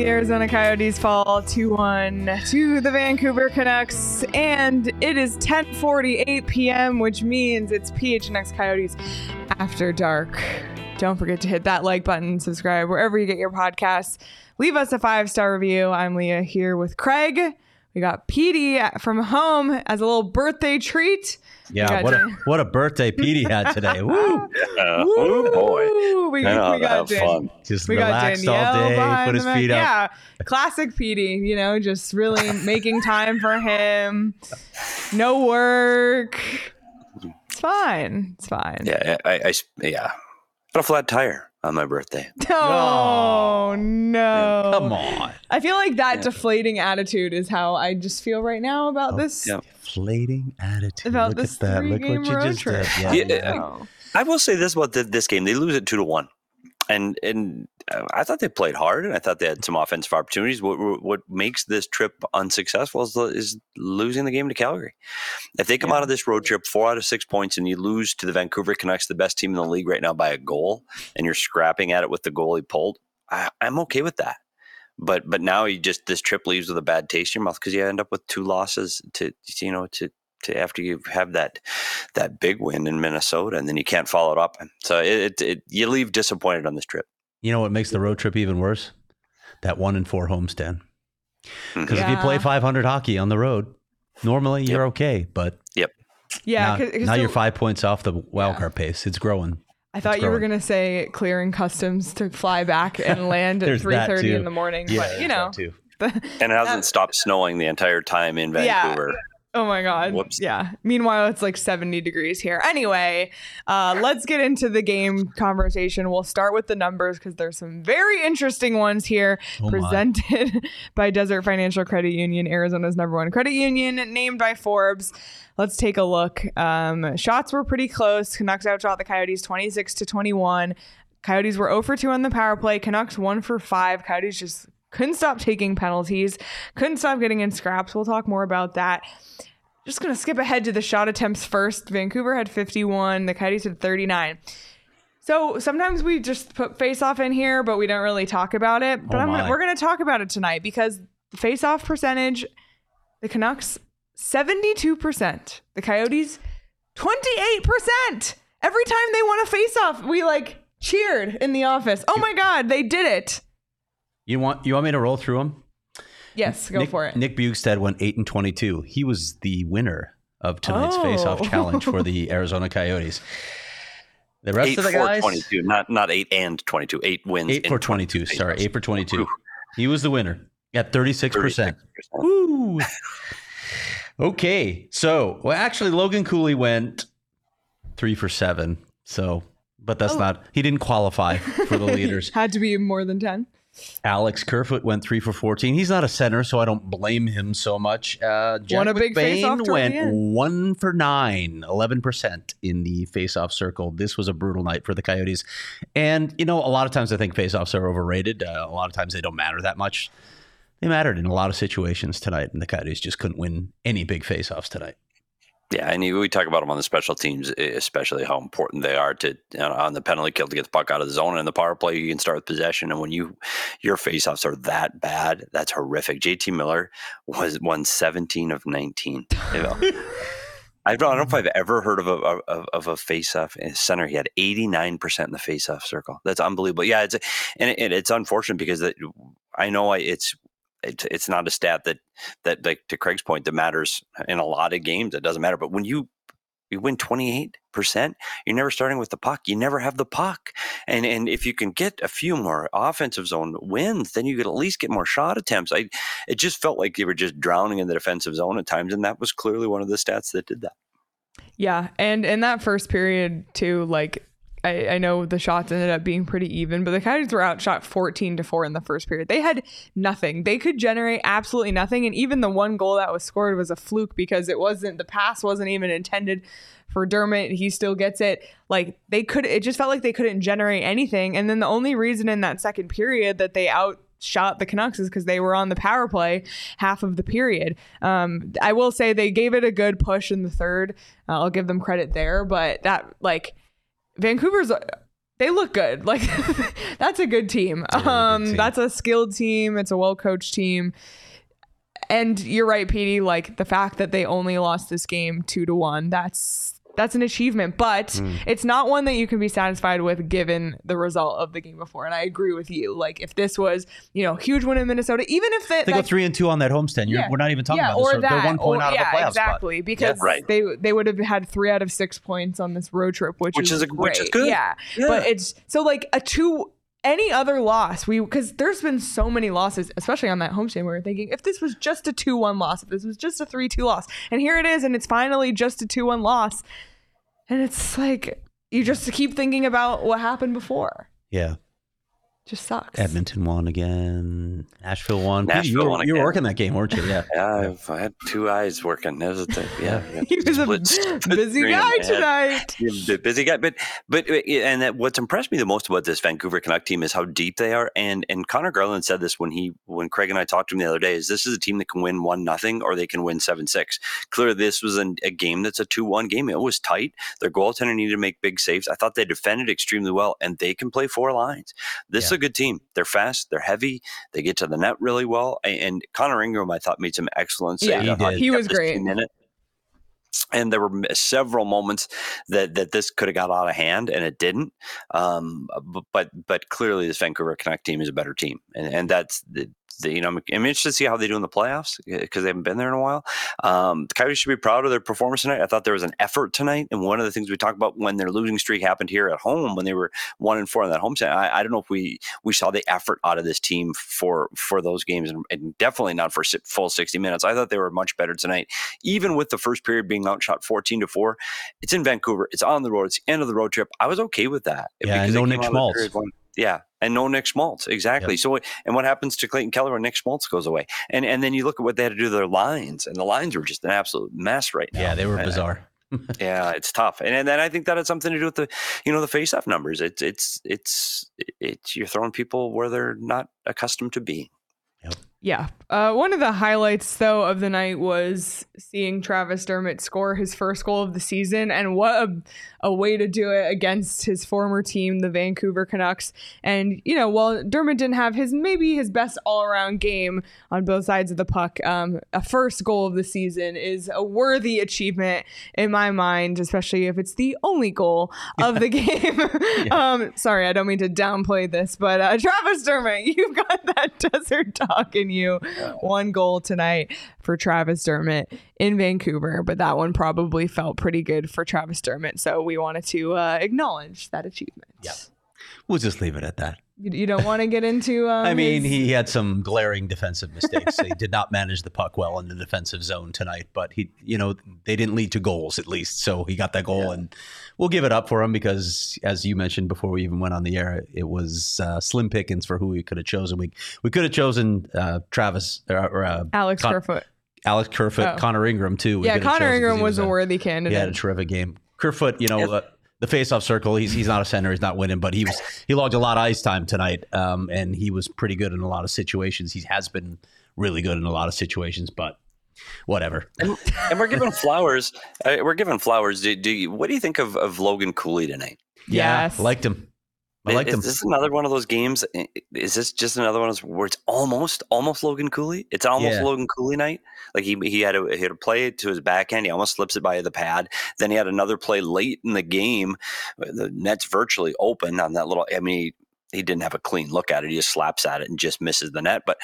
the Arizona Coyotes fall 2-1 to the Vancouver Canucks and it is 10:48 p.m. which means it's PHNX Coyotes after dark. Don't forget to hit that like button, subscribe wherever you get your podcasts. Leave us a 5-star review. I'm Leah here with Craig. We got Petey from home as a little birthday treat. Yeah, what a, what a birthday Petey had today. Woo! Yeah. Oh boy. We, I we got have Dan- fun. Just we relaxed all day, put his the feet up. Yeah, classic Petey. You know, just really making time for him. No work. It's fine. It's fine. Yeah, I, I, yeah. Got a flat tire on my birthday. Oh no! Come on. I feel like that Yeah. deflating attitude is how I just feel right now about Oh, this. yeah. Deflating attitude. About Look this at that. Look what you just trip. did. Yeah. Yeah. I will say this about the, this game: they lose it two to one, and and uh, I thought they played hard, and I thought they had some offensive opportunities. What what what makes this trip unsuccessful is, the- is losing the game to Calgary. If they come Yeah. out of this road trip four out of six points, and you lose to the Vancouver Canucks, the best team in the league right now, by a goal, and you're scrapping at it with the goalie pulled, I, I'm okay with that. But but now you just this trip leaves with a bad taste in your mouth because you end up with two losses to you know to to after you have that that big win in Minnesota, and then you can't follow it up. So it, it, it you leave disappointed on this trip. You know what makes the road trip even worse? That one in four homestand. Mm-hmm. Because if you play 500 hockey on the road, normally you're okay. But yep, Yeah, now, 'cause- 'cause now the- you're five points off the wild Yeah. card pace. It's growing. I thought It's you were gonna say clearing customs to fly back and land at There's three thirty in the morning. Yeah, but you know. And it hasn't stopped snowing the entire time in Yeah. Vancouver. Oh my god. Whoops. Yeah. Meanwhile, it's like 70 degrees here. Anyway, uh, let's get into the game conversation. We'll start with the numbers because there's some very interesting ones here Oh my. presented by Desert Financial Credit Union, Arizona's number one credit union, named by Forbes. Let's take a look. Um, shots were pretty close. Canucks outshot the Coyotes 26 to 21. Coyotes were 0 for 2 on the power play. Canucks 1 for 5. Coyotes just couldn't stop taking penalties, couldn't stop getting in scraps. We'll talk more about that. Just going to skip ahead to the shot attempts first. Vancouver had 51, the Coyotes had 39. So sometimes we just put face off in here, but we don't really talk about it. But Oh I'm gonna, we're going to talk about it tonight because the face off percentage, the Canucks 72%, the Coyotes 28%. Every time they won a face off, we like cheered in the office. Oh my God, they did it. You want you want me to roll through them? Yes, go Nick, for it. Nick Bjugstad went eight and twenty-two. He was the winner of tonight's Oh. face-off challenge for the Arizona Coyotes. The rest Eight of the for guys, 22, not not eight and 22. Eight wins. eight for twenty-two. Sorry, eight for twenty-two. Ooh. He was the winner at thirty-six percent. 36%. Woo. Okay, so well, actually, Logan Cooley went three for seven. So, but that's Oh. not. He didn't qualify for the leaders. Had to be more than 10. Alex Kerfoot went three for 14. He's not a center, so I don't blame him so much. Uh, Jack Won big face-off McBain went one for nine, 11% in the face-off circle. This was a brutal night for the Coyotes. And, you know, a lot of times I think face-offs are overrated. Uh, a lot of times they don't matter that much. They mattered in a lot of situations tonight, and the Coyotes just couldn't win any big face-offs tonight. Yeah, and we talk about them on the special teams, especially how important they are to you know, on the penalty kill to get the puck out of the zone. And the power play, you can start with possession. And when you your faceoffs are that bad, that's horrific. JT Miller was won seventeen of nineteen. You know. I don't, I don't know if I've ever heard of a of, of a faceoff in center. He had eighty nine percent in the faceoff circle. That's unbelievable. Yeah, it's and it, it's unfortunate because it, I know I, it's it's it's not a stat that that like to Craig's point that matters in a lot of games. It doesn't matter, but when you you win twenty eight percent, you're never starting with the puck. You never have the puck, and and if you can get a few more offensive zone wins, then you could at least get more shot attempts. I it just felt like they were just drowning in the defensive zone at times, and that was clearly one of the stats that did that. Yeah, and in that first period too, like I, I know the shots ended up being pretty even, but the Coyotes were outshot 14 to 4 in the first period. They had nothing. They could generate absolutely nothing. And even the one goal that was scored was a fluke because it wasn't the pass wasn't even intended for Dermott. He still gets it. Like they could it just felt like they couldn't generate anything. And then the only reason in that second period that they out shot the Canucks is because they were on the power play half of the period. Um, I will say they gave it a good push in the third. Uh, I'll give them credit there, but that like Vancouver's they look good. Like that's a good team. a really good um, team. that's a skilled team. It's a well coached team. And you're right, Petey. Like the fact that they only lost this game two to one. That's that's an achievement, but Hmm. it's not one that you can be satisfied with given the result of the game before. And I agree with you. Like if this was, you know, huge win in Minnesota, even if they, They go three and two on that homestand. You're, Yeah. We're not even talking yeah, about or this. that, They're one point or- out of yeah, the playoff exactly, because right. they they would have had three out of six points on this road trip, which, Which is a- great. which is good. Yeah. Yeah. but it's so like a two. Any other loss, we because there's been so many losses, especially on that homestand. Where We were thinking if this was just a two-one loss, if this was just a three-two loss, and here it is, and it's finally just a two-one loss, and it's like you just keep thinking about what happened before. Yeah. Just sucks. Edmonton won again. Nashville won. Nashville you were, won you were working that game, weren't you? Yeah. Yeah, I've, I had two eyes working. That was a thing. Yeah, he was a Split- split busy screen in guy my head. tonight. You're a busy guy, but but and that what's impressed me the most about this Vancouver Canuck team is how deep they are. And and Conor Garland said this when he when Craig and I talked to him the other day. Is this is a team that can win one nothing or they can win seven six. Clearly, this was an, a game that's a two one game. It was tight. Their goaltender needed to make big saves. I thought they defended extremely well, and they can play four lines. This is Yeah. a good team. They're fast. They're heavy. They get to the net really well. And, and Connor Ingram, I thought, made some excellent Yeah, he did. He was great. in it and there were several moments that that this could have got out of hand and it didn't um, but but clearly this Vancouver Canuck team is a better team and and that's the, you know I'm, I'm interested to see how they do in the playoffs because they haven't been there in a while. Um, the Coyotes should be proud of their performance tonight. I thought there was an effort tonight and one of the things we talked about when their losing streak happened here at home when they were one and four on that homestand I, I don't know if we we saw the effort out of this team for for those games and, and definitely not for full 60 minutes. I thought they were much better tonight even with the first period being outshot 14 to 4 it's in vancouver. It's on the road. It's the end of the road trip. I was okay with that Yeah, no Nick out of the Schmaltz. Yeah and no nick schmaltz exactly so and what happens to clayton keller when nick schmaltz goes away and and then you look at what they had to do to their lines and the lines were just an absolute mess right now Yeah, they were And- uh, bizarre. yeah, it's tough, and, and then I think that had something to do with the, you know, the face-off numbers. It's it's it's it's you're throwing people where they're not accustomed to being. Yeah. Uh, one of the highlights, though, of the night was seeing Travis Dermott score his first goal of the season. And what a, a way to do it against his former team, the Vancouver Canucks. And, you know, while Dermott didn't have his maybe his best all around game on both sides of the puck, um, a first goal of the season is a worthy achievement in my mind, especially if it's the only goal of the game. um, sorry, I don't mean to downplay this, but uh, Travis Dermott, you've got that desert dog in you. One goal tonight for Travis Dermott in Vancouver, but that one probably felt pretty good for Travis Dermott. So we wanted to uh, acknowledge that achievement. We'll just leave it at that. You, you don't want to get into. Um, I mean, his- he had some glaring defensive mistakes. he did not manage the puck well in the defensive zone tonight, but he, you know, they didn't lead to goals at least. So he got that goal, and we'll give it up for him because, as you mentioned before we even went on the air, it was uh, slim pickings for who we could have chosen. We we could have chosen uh, Travis or, or uh, Alex Con- Kerfoot. Alex Kerfoot, Oh. Connor Ingram too. We Yeah, Connor Ingram he was a a- worthy candidate. He had a terrific game. Kerfoot, you know, Yeah. The face-off circle. He's he's not a center. He's not winning, but he was he logged a lot of ice time tonight, um, and he was pretty good in a lot of situations. He has been really good in a lot of situations, but whatever. And, and we're giving flowers. Uh, we're giving flowers. Do, do you, what do you think of, of Logan Cooley tonight? Yeah, Yes. Liked him. I liked is, this another one of those games? Is this just another one of those where it's almost, almost Logan Cooley? It's almost Yeah. Logan Cooley night. Like he he had a he had a play to his backhand. He almost slips it by the pad. Then he had another play late in the game. Uh, the net's virtually open on that little. I mean, he, he didn't have a clean look at it. He just slaps at it and just misses the net. But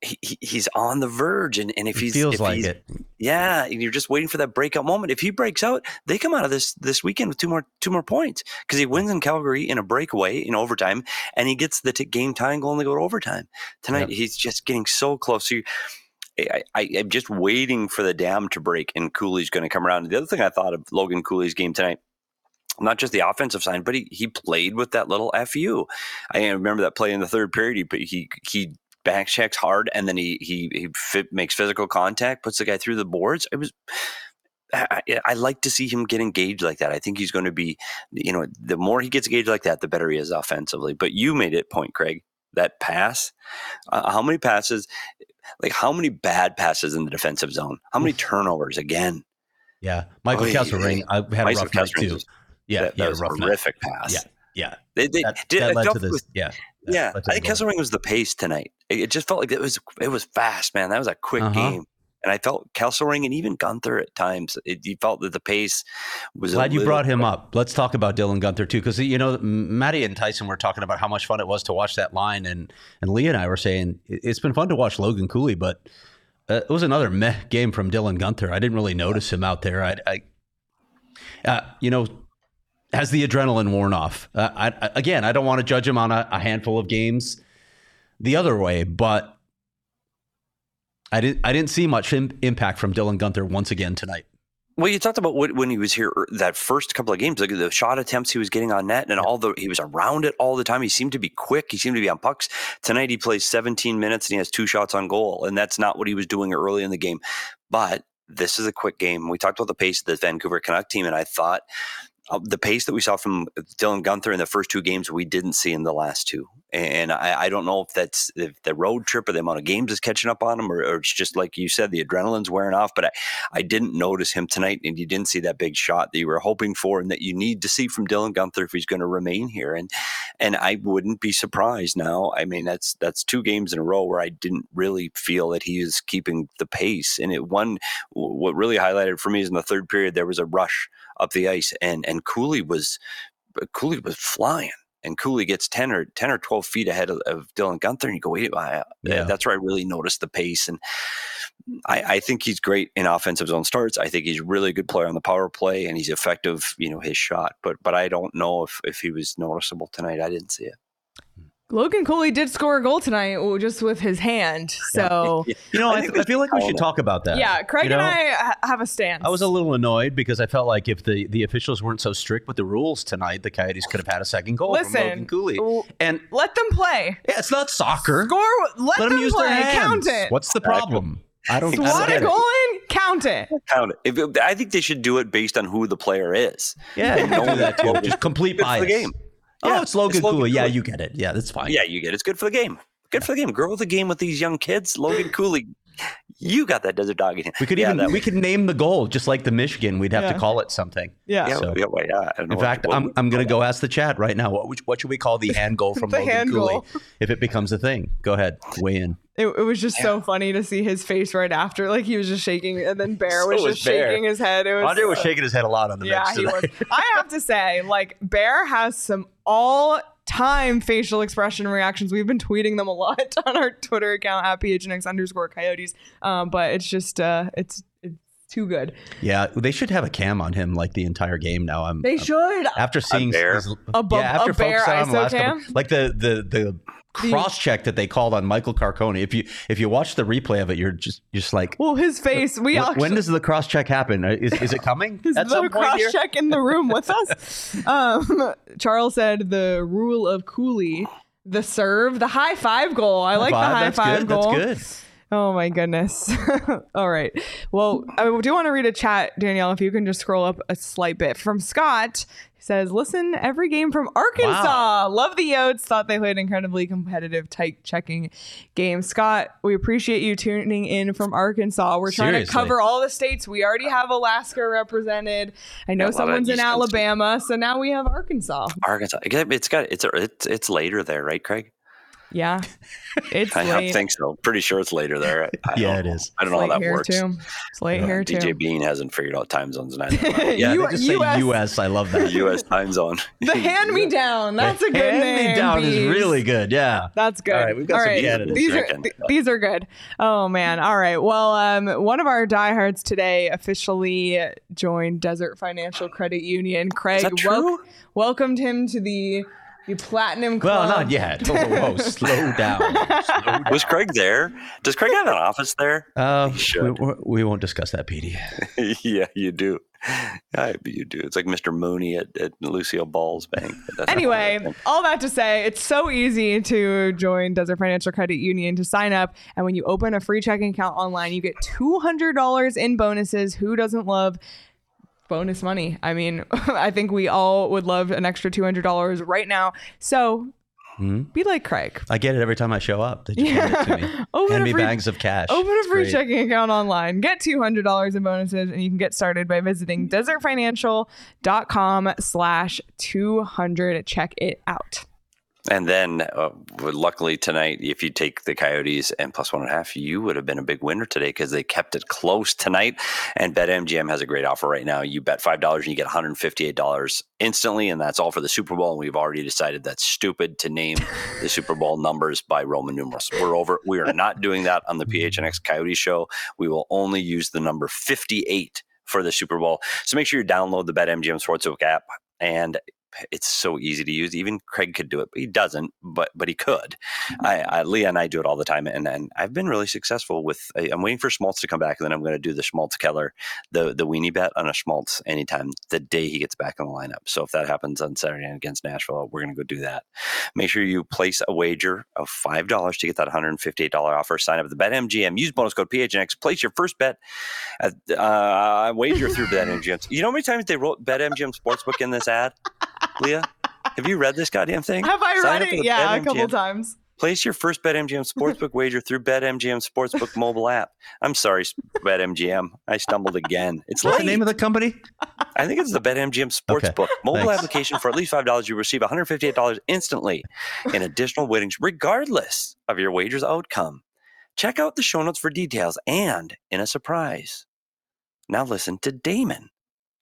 he, he- he's on the verge, and, and if he's feels if like he's, it. yeah, and you're just waiting for that breakout moment. If he breaks out, they come out of this this weekend with two more two more points because he wins in Calgary in a breakaway in overtime, and he gets the t- game tying goal and they go to overtime tonight. He's just getting so close. So you, I, I, I'm just waiting for the dam to break, and Cooley's going to come around. The other thing I thought of Logan Cooley's game tonight. Not just the offensive side, but he, he played with that little fu. I remember that play in the third period. He he he back checks hard, and then he he he fit, makes physical contact, puts the guy through the boards. It was. I, I- like to see him get engaged like that. I think he's going to be, you know, the more he gets engaged like that, the better he is offensively. But you made it point, Craig. That pass, uh, how many passes, like how many bad passes in the defensive zone? How many turnovers again? Yeah, Michael Oh, Kesselring. I had a Michael rough night too. Yeah, that, had that a was rough a night. horrific pass. Yeah. Yeah, They, they, that, did, that led to this. was- yeah, yeah, I think. Kesselring was the pace tonight. It, it just felt like it was it was fast, man. That was a quick Uh-huh. game, and I felt Kesselring and even Guenther at times. It, you felt that the pace was. a Glad you brought him up. Let's talk about Dylan Guenther too, because you know Maddie and Tyson were talking about how much fun it was to watch that line, and and Lee and I were saying it- it's been fun to watch Logan Cooley, but uh, it was another meh game from Dylan Guenther. I didn't really notice him out there. I, I uh, you know, has the adrenaline worn off? Uh, I, again, I don't want to judge him on a, a handful of games the other way, but I didn't I didn't see much Im- impact from Dylan Guenther once again tonight. Well, you talked about what, when he was here er, that first couple of games, like the shot attempts he was getting on net, and all the he was around it all the time. He seemed to be quick. He seemed to be on pucks. Tonight he plays 17 minutes and he has two shots on goal, and that's not what he was doing early in the game. But this is a quick game. We talked about the pace of the Vancouver Canuck team, and I thought the pace that we saw from Dylan Guenther in the first two games we didn't see in the last two. And I, I don't know if that's if the road trip or the amount of games is catching up on him, or, or it's just like you said, the adrenaline's wearing off. But I, I didn't notice him tonight, and you didn't see that big shot that you were hoping for, and that you need to see from Dylan Guenther if he's going to remain here. And and I wouldn't be surprised now. I mean, that's that's two games in a row where I didn't really feel that he is keeping the pace. And it one what really highlighted for me is in the third period there was a rush up the ice, and and Cooley was Cooley was flying. And Cooley gets 10 or 10 or 12 feet ahead of, of Dylan Guenther. And you go, wait, I, uh, Yeah. that's where I really noticed the pace. And I, I think he's great in offensive zone starts. I think he's really a good player on the power play and he's effective, you know, his shot. But but I don't know if, if he was noticeable tonight. I didn't see it. Logan Cooley did score a goal tonight just with his hand. So, You know, I I, think I feel like we should should talk about that. yeah, Craig You know, and I have a stance. I was a little annoyed because I felt like if the, the officials weren't so strict with the rules tonight, the Coyotes could have had a second goal from Logan Cooley. w- And Let them play. yeah, it's not soccer. Score. Let, Let them them use play. their hands. Count it. What's the problem? I don't, I don't Swat a goal in. Count it. Count it. If, I think they should do it based on who the player is. Yeah, you can No, do that too. Just complete Good for bias. the game. Oh, it's Logan, it's Logan Cooley. Yeah, you get it. Yeah, that's fine. Yeah, you get it. It's good for the game. Good for the game. Grow the game with these young kids. Logan Cooley, you got that desert dog in you. We could Yeah, even that we could name the goal just like the Michigan. We'd have Yeah. to call it something. Yeah. Yeah, So- yeah, well, yeah, I don't know In what- fact, what I'm we- I'm gonna go ask the chat right now. What what should we call the hand goal from The Logan hand Cooley goal. if it becomes a thing? Go ahead, weigh in. It, it was just so funny to see his face right after. Like he was just shaking, and then Bear So was was just Bear. shaking his head. It was Andre was so- shaking his head a lot on the Yeah, bench he was. I have to say, like Bear has some all time facial expression reactions. We've been tweeting them a lot on our Twitter account at PHNX underscore coyotes. Um, but it's just uh it's it's too good. Yeah, they should have a cam on him like the entire game now. I'm They I'm- should. after seeing bear? his- A bu- yeah, after a bear focusing on the ISO last couple- cam? like the the the cross check that they called on Michael Carcone. If you if you watch the replay of it, you're just you're just like, Well, his face. We "Wh- actually, when does the cross check happen? Uh, Is, is it coming is at some cross check in the room with us. Um, Charles said the rule of Cooley, the serve, the high five goal. I like the high five good. goal. That's good. Oh my goodness. All right. Well, I do want to read a chat, Danielle, if you can just scroll up a slight bit from Scott. Says, Listen, every game from Arkansas. Love the Yotes. Thought they played incredibly competitive, tight checking game. Scott, we appreciate you tuning in from Arkansas. We're trying to cover all the states. We already have Alaska represented. I know Yeah, a lot of someone's in. Alabama, so now we have Arkansas. Arkansas. It's got it's it's it's later there, right, Craig? Yeah. It's I late. Don't think so. Pretty sure it's later there. I- I Yeah, don't it know. is. I don't It's know how that works. too. It's late here too. DJ Bean hasn't figured out time zones and I Yeah, U- they just say US. U.S. I love that. U.S. time zone. The hand me down. That's a good Hand name. me down is really good. Yeah. That's good. All right, we've got All some right, candidates. These are th- these are good. Oh man. All right. Well, um, one of our diehards today officially joined Desert Financial Credit Union. Craig that true? welcomed him to the the platinum Well, not yet. Whoa, whoa, whoa. slow down. Slow down. Was Craig there? Does Craig have an office there? Uh, He we, we- we won't discuss that, Petey. yeah, you do. Yeah, you do. It's like Mr. Mooney at, at Lucille Ball's bank. but that's not Anyway, all that to say, it's so easy to join Desert Financial Credit Union to sign up. And when you open a free checking account online, you get $200 in bonuses. Who doesn't love bonus money? I mean, I think we all would love an extra $200 right now. So Hmm? Be like Craig. I get it every time I show up. They just hand it to me. Open Hand me free- bags of cash. Open a free checking account online. Get $200 in bonuses, and you can get started by visiting desertfinancial.com slash 200. Check it out. And then, uh, luckily tonight, if you take the Coyotes and plus one and a half, you would have been a big winner today because they kept it close tonight. And BetMGM has a great offer right now. You bet five dollars and you get one hundred fifty-eight dollars instantly, and that's all for the Super Bowl. And we've already decided that's stupid to name the Super Bowl numbers by Roman numerals. We're over. We are not doing that on the PHNX Coyote Show. We will only use the number fifty-eight for the Super Bowl. So make sure you download the BetMGM Sportsbook app and it's so easy to use. Even Craig could do it, but he doesn't. But but he could. I, I Leah and I do it all the time, and and I've been really successful with. I, I'm waiting for Schmaltz to come back, and then I'm going to do the Schmaltz Keller, the the weenie bet on a Schmaltz anytime the day he gets back in the lineup. So if that happens on Saturday night against Nashville, we're going to go do that. Make sure you place a wager of five dollars to get that 158 dollar offer. Sign up at the BetMGM. Use bonus code PHNX. Place your first bet at uh, wager through BetMGM. You know how many times they wrote BetMGM Sportsbook in this ad? Leah, have you read this goddamn thing? Have I Sign read it? the Yeah, a couple times. Place your first BetMGM Sportsbook wager through BetMGM Sportsbook mobile app. I'm sorry, BetMGM. I stumbled again. It's What's late. the name of the company? I think it's the BetMGM Okay, Sportsbook mobile thanks. application for at least five dollars. You receive 158 dollars instantly in additional winnings, regardless of your wager's outcome. Check out the show notes for details and in a surprise. Now listen to Damon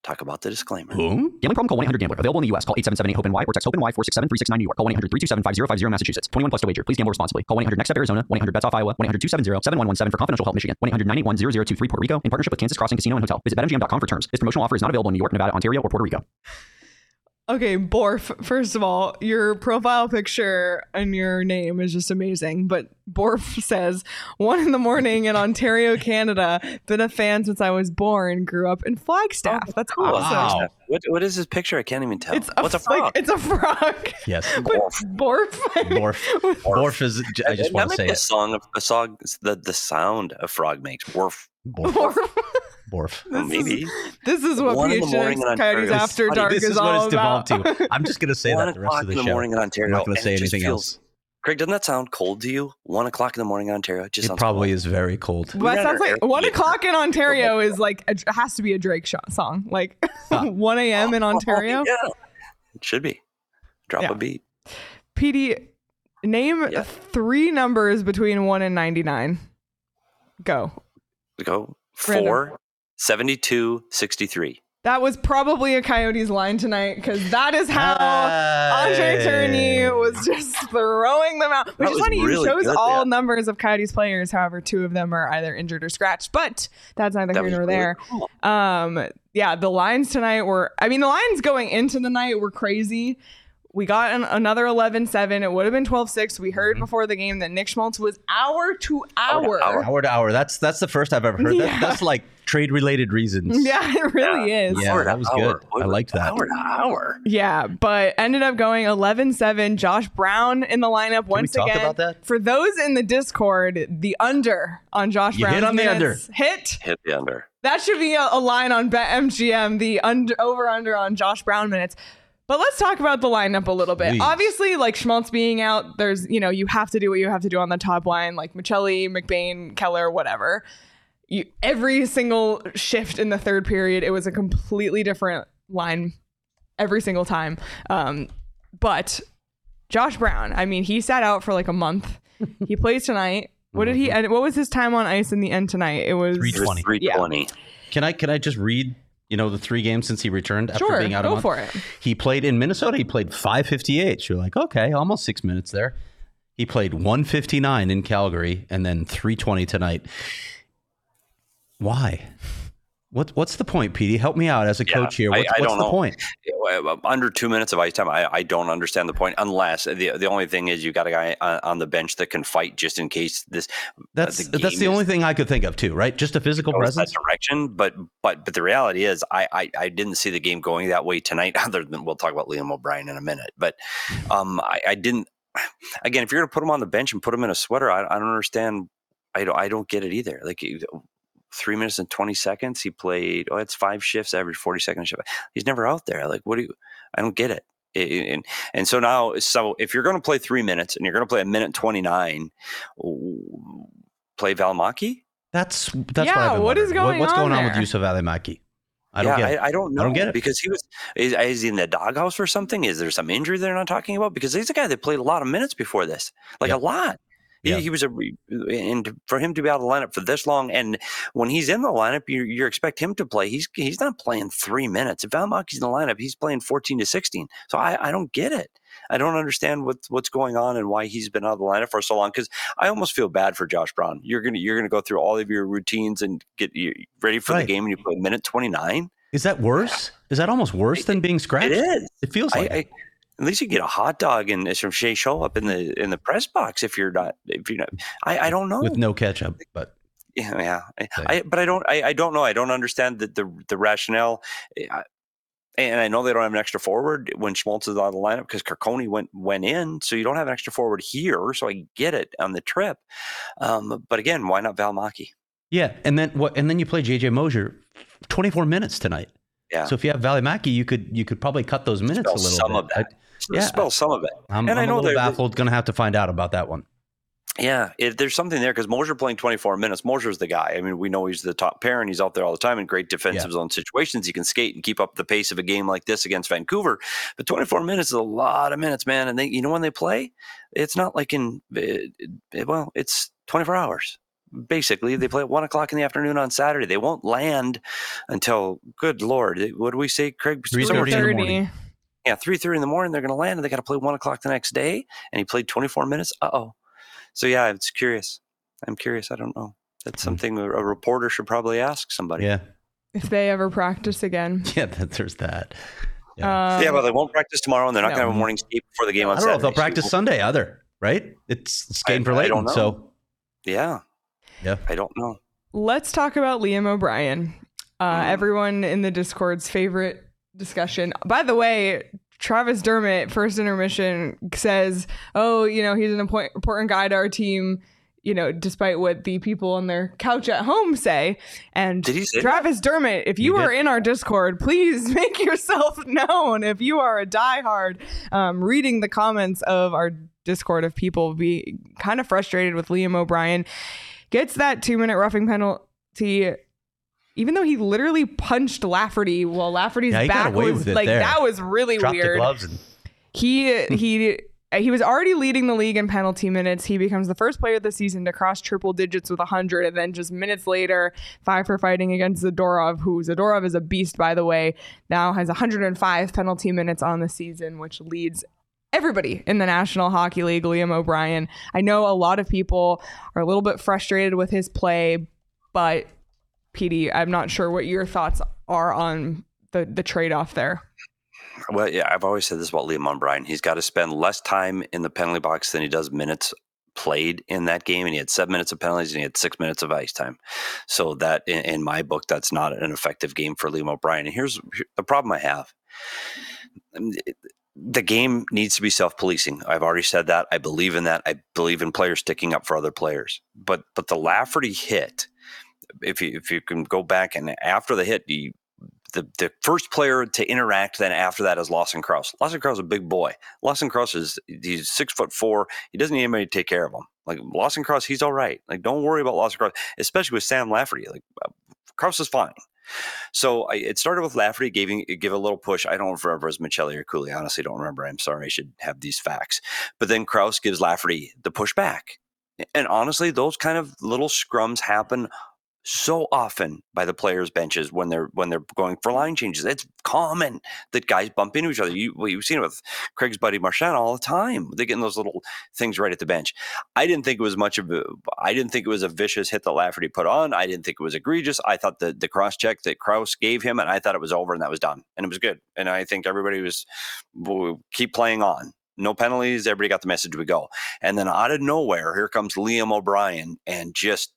talk about the disclaimer. Whom? Gambling problem? Call 1-800-GAMBLER. Available in the U.S. Call 877-8-HOPE-NY or text HOPE-NY 467-369 New York. Call 1-800-327-5050 Massachusetts. 21 plus to wager. Please gamble responsibly. Call 1-800-NEXT-STEP Arizona. 1-800-BETS-OFF Iowa. 1-800-270-7117 for confidential help Michigan. 1-800-981-0023 Puerto Rico in partnership with Kansas Crossing Casino and Hotel. Visit BetMGM.com for terms. This promotional offer is not available in New York, Nevada, Ontario, or Puerto Rico. Okay, Borf, first of all, your profile picture and your name is just amazing. But Borf says, one in the morning in Ontario, Canada. Been a fan since I was born. Grew up in Flagstaff. Oh, That's Cool. awesome. Wow. What, what is this picture? I can't even tell. It's a, What's a like, frog? it's a frog. Yes. But Borf. Borf. Borf is. I just That want to say be a it. song of a song. The the sound a frog makes. Worf. Borf. Borf. Borf. This is- Maybe. This is what One in the morning PHNX in Coyotes After This- Dark this is, is what all it's devolved about. to. I'm just going to say that the rest of the in the show. morning in Ontario. I'm not going to say anything feels- else. Craig, doesn't that sound cold to you? One o'clock in the morning in Ontario. It just It probably cold. is very cold. Well, that sounds like one o'clock in Ontario is like a, it has to be a Drake sh- song. Like one a.m. in oh, Ontario. yeah, it should be. Drop Yeah. a beat. PD, name Yeah. three numbers between one and ninety-nine. Go. Go. Four, 72, 63. That was probably a Coyotes line tonight because that is how Andre Tourigny was just throwing them out. Which That is funny. really he shows good, all yeah. numbers of Coyotes players. However, two of them are either injured or scratched. But that's neither That here nor really there. cool. Um, yeah, the lines tonight were. I mean, the lines going into the night were crazy. We got an, another 11-7. It would have been 12-6. We heard mm-hmm. before the game that Nick Schmaltz was hour to hour. hour. Hour to hour. That's that's the first I've ever heard. Yeah. That, that's like trade related reasons. Yeah, it really is. Yeah, Hour that was hour. good. I liked that. Hour to hour. Yeah, but ended up going 11-7. Josh Brown in the lineup we once talk again. about that? For those in the Discord, the under on Josh Brown. Brown's hit on the minutes hit. Hit the under. That should be a, a line on BetMGM, the under over under on Josh Brown minutes. But let's talk about the lineup a little bit. Please. Obviously, like Schmaltz being out, there's you know you have to do what you have to do on the top line, like Maccelli, McBain, Keller, whatever. You, every single shift in the third period, it was a completely different line every single time. Um, but Josh Brown, I mean, he sat out for like a month. he plays tonight. What did he? And what was his time on ice in the end tonight? It was Three- It was 320. 320. Can I can I just read you know the three games since he returned after Sure, being out a go month? for it. He played in Minnesota. He played 558. You're like, okay, almost six minutes there. He played 159 in Calgary and then 320 tonight. Why? What What's the point, Petey? Help me out as a Yeah, coach here. What's, I what's don't the know. point? Uh, Under two minutes of ice time, I, I don't understand the point. Unless the the only thing is you got a guy on, on the bench that can fight just in case this That's the that's the is- only thing I could think of too, right? Just a physical presence. direction. But but but the reality is, I, I I didn't see the game going that way tonight. Other than we'll talk about Liam O'Brien in a minute, but um, I, I didn't. Again, if you're going to put him on the bench and put him in a sweater, I, I don't understand. I don't I don't get it either. Like three minutes and twenty seconds, he played. Oh, it's five shifts, average forty seconds shift. He's never out there. Like what do you? I don't get it. And, and so now, so if you're going to play three minutes and you're going to play a minute 29, play Valimaki? That's that's Yeah, what, I've been what is wondering. going what's on going on with there? Juuso Valimaki? I don't yeah, get. I, I don't know. I don't get it. because he was is, is he in the doghouse or something? Is there some injury they're not talking about? Because he's a guy that played a lot of minutes before this, like Yeah. a lot. He, Yeah. he was a and for him to be out of the lineup for this long, and when he's in the lineup, you you expect him to play. He's he's not playing three minutes. If Valmaki's in the lineup, he's playing fourteen to sixteen. So I, I don't get it. I don't understand what what's going on and why he's been out of the lineup for so long. Because I almost feel bad for Josh Brown. You're gonna you're gonna go through all of your routines and get you ready for Right. the game, and you play minute twenty nine. Is that worse? Is that almost worse than being scratched? It is. It feels like. I, it. At least you get a hot dog and some Shea show up in the in the press box if you're not if you're not. I, I don't know. with no ketchup, but yeah, yeah. I, I, but I don't. I, I don't know. I don't understand the the, the rationale. I, and I know they don't have an extra forward when Schmaltz is out of the lineup because Carcone went went in, so you don't have an extra forward here. So I get it on the trip, um, but again, why not Valmaki? yeah. And then what? And then you play JJ Moser, twenty four minutes tonight. Yeah. So if you have Valimaki, you could you could probably cut those minutes Spell a little some bit. of that. Yeah. Spell some of it. I, am And I I'm know a little they're- baffled. Going to have to find out about that one. Yeah, it, there's something there because Moser playing 24 minutes. Moser's the guy. I mean, we know he's the top pair and he's out there all the time in great defensive zone situations. He can skate and keep up the pace of a game like this against Vancouver. But 24 minutes is a lot of minutes, man. And they, you know, when they play, it's not like in, it, it- well, it's 24 hours. Basically, they play at one o'clock in the afternoon on Saturday. They won't land until, good lord, eh, what do we say, Craig? 3:30 in the morning. Yeah, three thirty in the morning. They're going to land, and they got to play one o'clock the next day. And he played twenty four minutes. Uh oh. So yeah, it's curious. I'm curious. I don't know. That's Hmm. something a a reporter should probably ask somebody. Yeah. If they ever practice again. Yeah. That, there's that. Yeah. Yeah, but they won't practice tomorrow, and they're not No. going to have a morning skate before the game I don't know if they'll practice Sunday either. Right? It's, it's game I- for late. Leighton. So Yeah, yeah. I don't know. Let's talk about Liam O'Brien. Uh, everyone in the Discord's favorite discussion. By the way, Travis Dermott, first intermission, says, "Oh, you know, he's an important important guy to our team." You know, despite what the people on their couch at home say. And Did he say that? Travis Dermott, if you He are did. in our Discord, please make yourself known. If you are a diehard, um, reading the comments of our Discord of people be kind of frustrated with Liam O'Brien, gets that two minute roughing penalty. Even though he literally punched Lafferty while Lafferty's Yeah, back was like there. that was really Drop the weird and he he he was already leading the league in penalty minutes. He becomes the first player of the season to cross triple digits with 100, and then just minutes later, five for fighting against Zadorov, who Zadorov is a beast, by the way. Now has 105 penalty minutes on the season, which leads everybody in the National Hockey League. Liam O'Brien. I know a lot of people are a little bit frustrated with his play, but PD, I'm not sure what your thoughts are on the the trade off there. Well, yeah, I've always said this about Liam O'Brien. He's got to spend less time in the penalty box than he does minutes played in that game. And he had seven minutes of penalties and he had six minutes of ice time. So that, in, in my book, that's not an effective game for Liam O'Brien. And here's the problem I have. Um, The game needs to be self-policing. I've already said that. I believe in that. I believe in players sticking up for other players. But but the Lafferty hit, if you if you can go back and after the hit, you the, the first player to interact then after that is Lawson Crouse. Lawson Crouse is a big boy. Lawson Crouse is he's six foot four. He doesn't need anybody to take care of him. Like Lawson Crouse, he's all right. Like don't worry about Lawson Crouse, especially with Sam Lafferty. Like uh, Crouse is fine. So I, it started with Lafferty giving give a little push. I don't remember as Maccelli or Cooley. Honestly don't remember. I'm sorry. I should have these facts. But then Crouse gives Lafferty the push back. And honestly, those kind of little scrums happen so often by the players' benches when they're when they're going for line changes. It's common that guys bump into each other. You well, you've seen it with Craig's buddy Marchand all the time. They get in those little things right at the bench. I didn't think it was much of a I didn't think it was a vicious hit that Lafferty put on. I didn't think it was egregious. I thought the the cross check that Crouse gave him, and I thought it was over and that was done. And it was good. And I think everybody was keep playing on. No penalties. Everybody got the message. We go. And then out of nowhere, here comes Liam O'Brien and just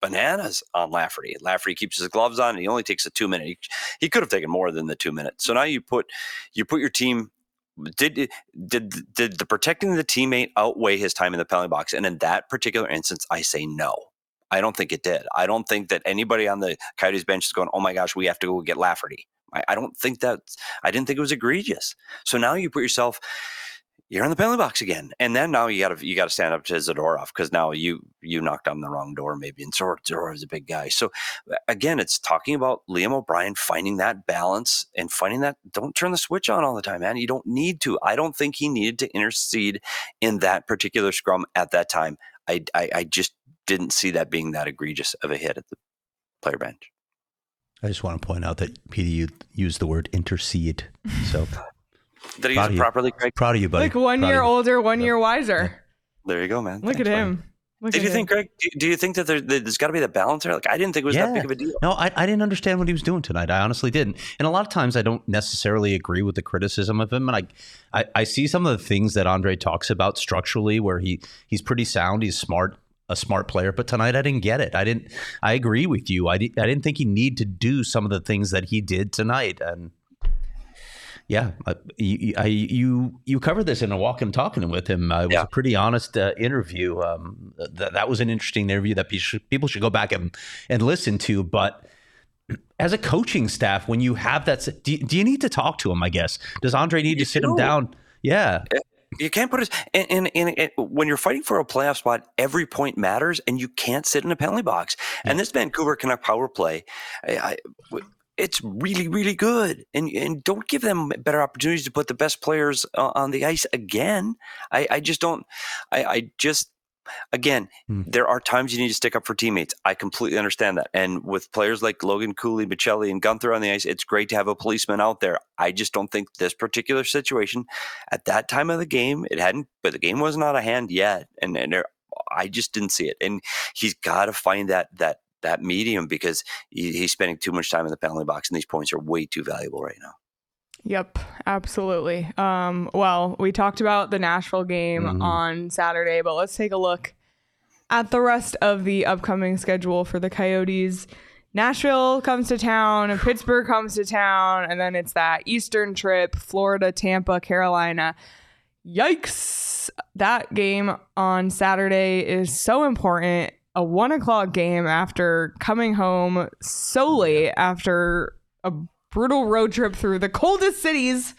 bananas on Lafferty. Lafferty keeps his gloves on. And he only takes a two minute. He, he could have taken more than the two minutes. So now you put you put your team. Did did did the protecting the teammate outweigh his time in the penalty box? And in that particular instance, I say no. I don't think it did. I don't think that anybody on the Coyotes bench is going, "Oh my gosh, we have to go get Lafferty." I, I don't think that I didn't think it was egregious. So now you put yourself you're in the penalty box again, and then now you got to you got to stand up to Zadorov because now you you knocked on the wrong door maybe, and Zadorov is a big guy. So uh, again, it's talking about Liam O'Brien finding that balance and finding that don't turn the switch on all the time, man. You don't need to. I don't think he needed to intercede in that particular scrum at that time. I I, I just didn't see that being that egregious of a hit at the player bench. I just want to point out that PD used the word intercede. So Did he use it properly, Craig? Proud of you, buddy. Like one Proud year older, one year wiser. There you go, man. Look Thanks, at him. Look Did at you him. think, Greg? Do, do you think that there, there's got to be the balance there? Like, I didn't think it was that big of a deal. No, I, I didn't understand what he was doing tonight. I honestly didn't. And a lot of times I don't necessarily agree with the criticism of him. And I, I, I see some of the things that Andre talks about structurally where he he's pretty sound, he's smart, a smart player. But tonight I didn't get it. I didn't I agree with you. I, di- I didn't think he need to do some of the things that he did tonight. And yeah, uh, you, I, you you covered this in a walk and talking with him. Uh, it was Yeah. a pretty honest uh, interview. Um, th- that was an interesting interview that people should go back and, and listen to. But as a coaching staff, when you have that, do you, do you need to talk to him? I guess does Andre need to sit him down? Yeah, You can't put it. And, and, and, and when you're fighting for a playoff spot, every point matters, and you can't sit in a penalty box. And this Vancouver Canuck power play, I, I, it's really, really good. And and don't give them better opportunities to put the best players on the ice again. I, I just don't. I, I just. Again, Hmm. there are times you need to stick up for teammates. I completely understand that. And with players like Logan Cooley, Maccelli, and Guenther on the ice, it's great to have a policeman out there. I just don't think this particular situation at that time of the game, it hadn't, but the game wasn't out of hand yet, and and there, I just didn't see it. And he's got to find that that that medium because he, he's spending too much time in the penalty box, and these points are way too valuable right now. Yep, absolutely. Um, well, we talked about the Nashville game Mhm. on Saturday, but let's take a look at the rest of the upcoming schedule for the Coyotes. Nashville comes to town, Pittsburgh comes to town, and then it's that Eastern trip Florida, Tampa, Carolina. Yikes. That game on Saturday is so important. A one o'clock game after coming home so late after a brutal road trip through the coldest cities.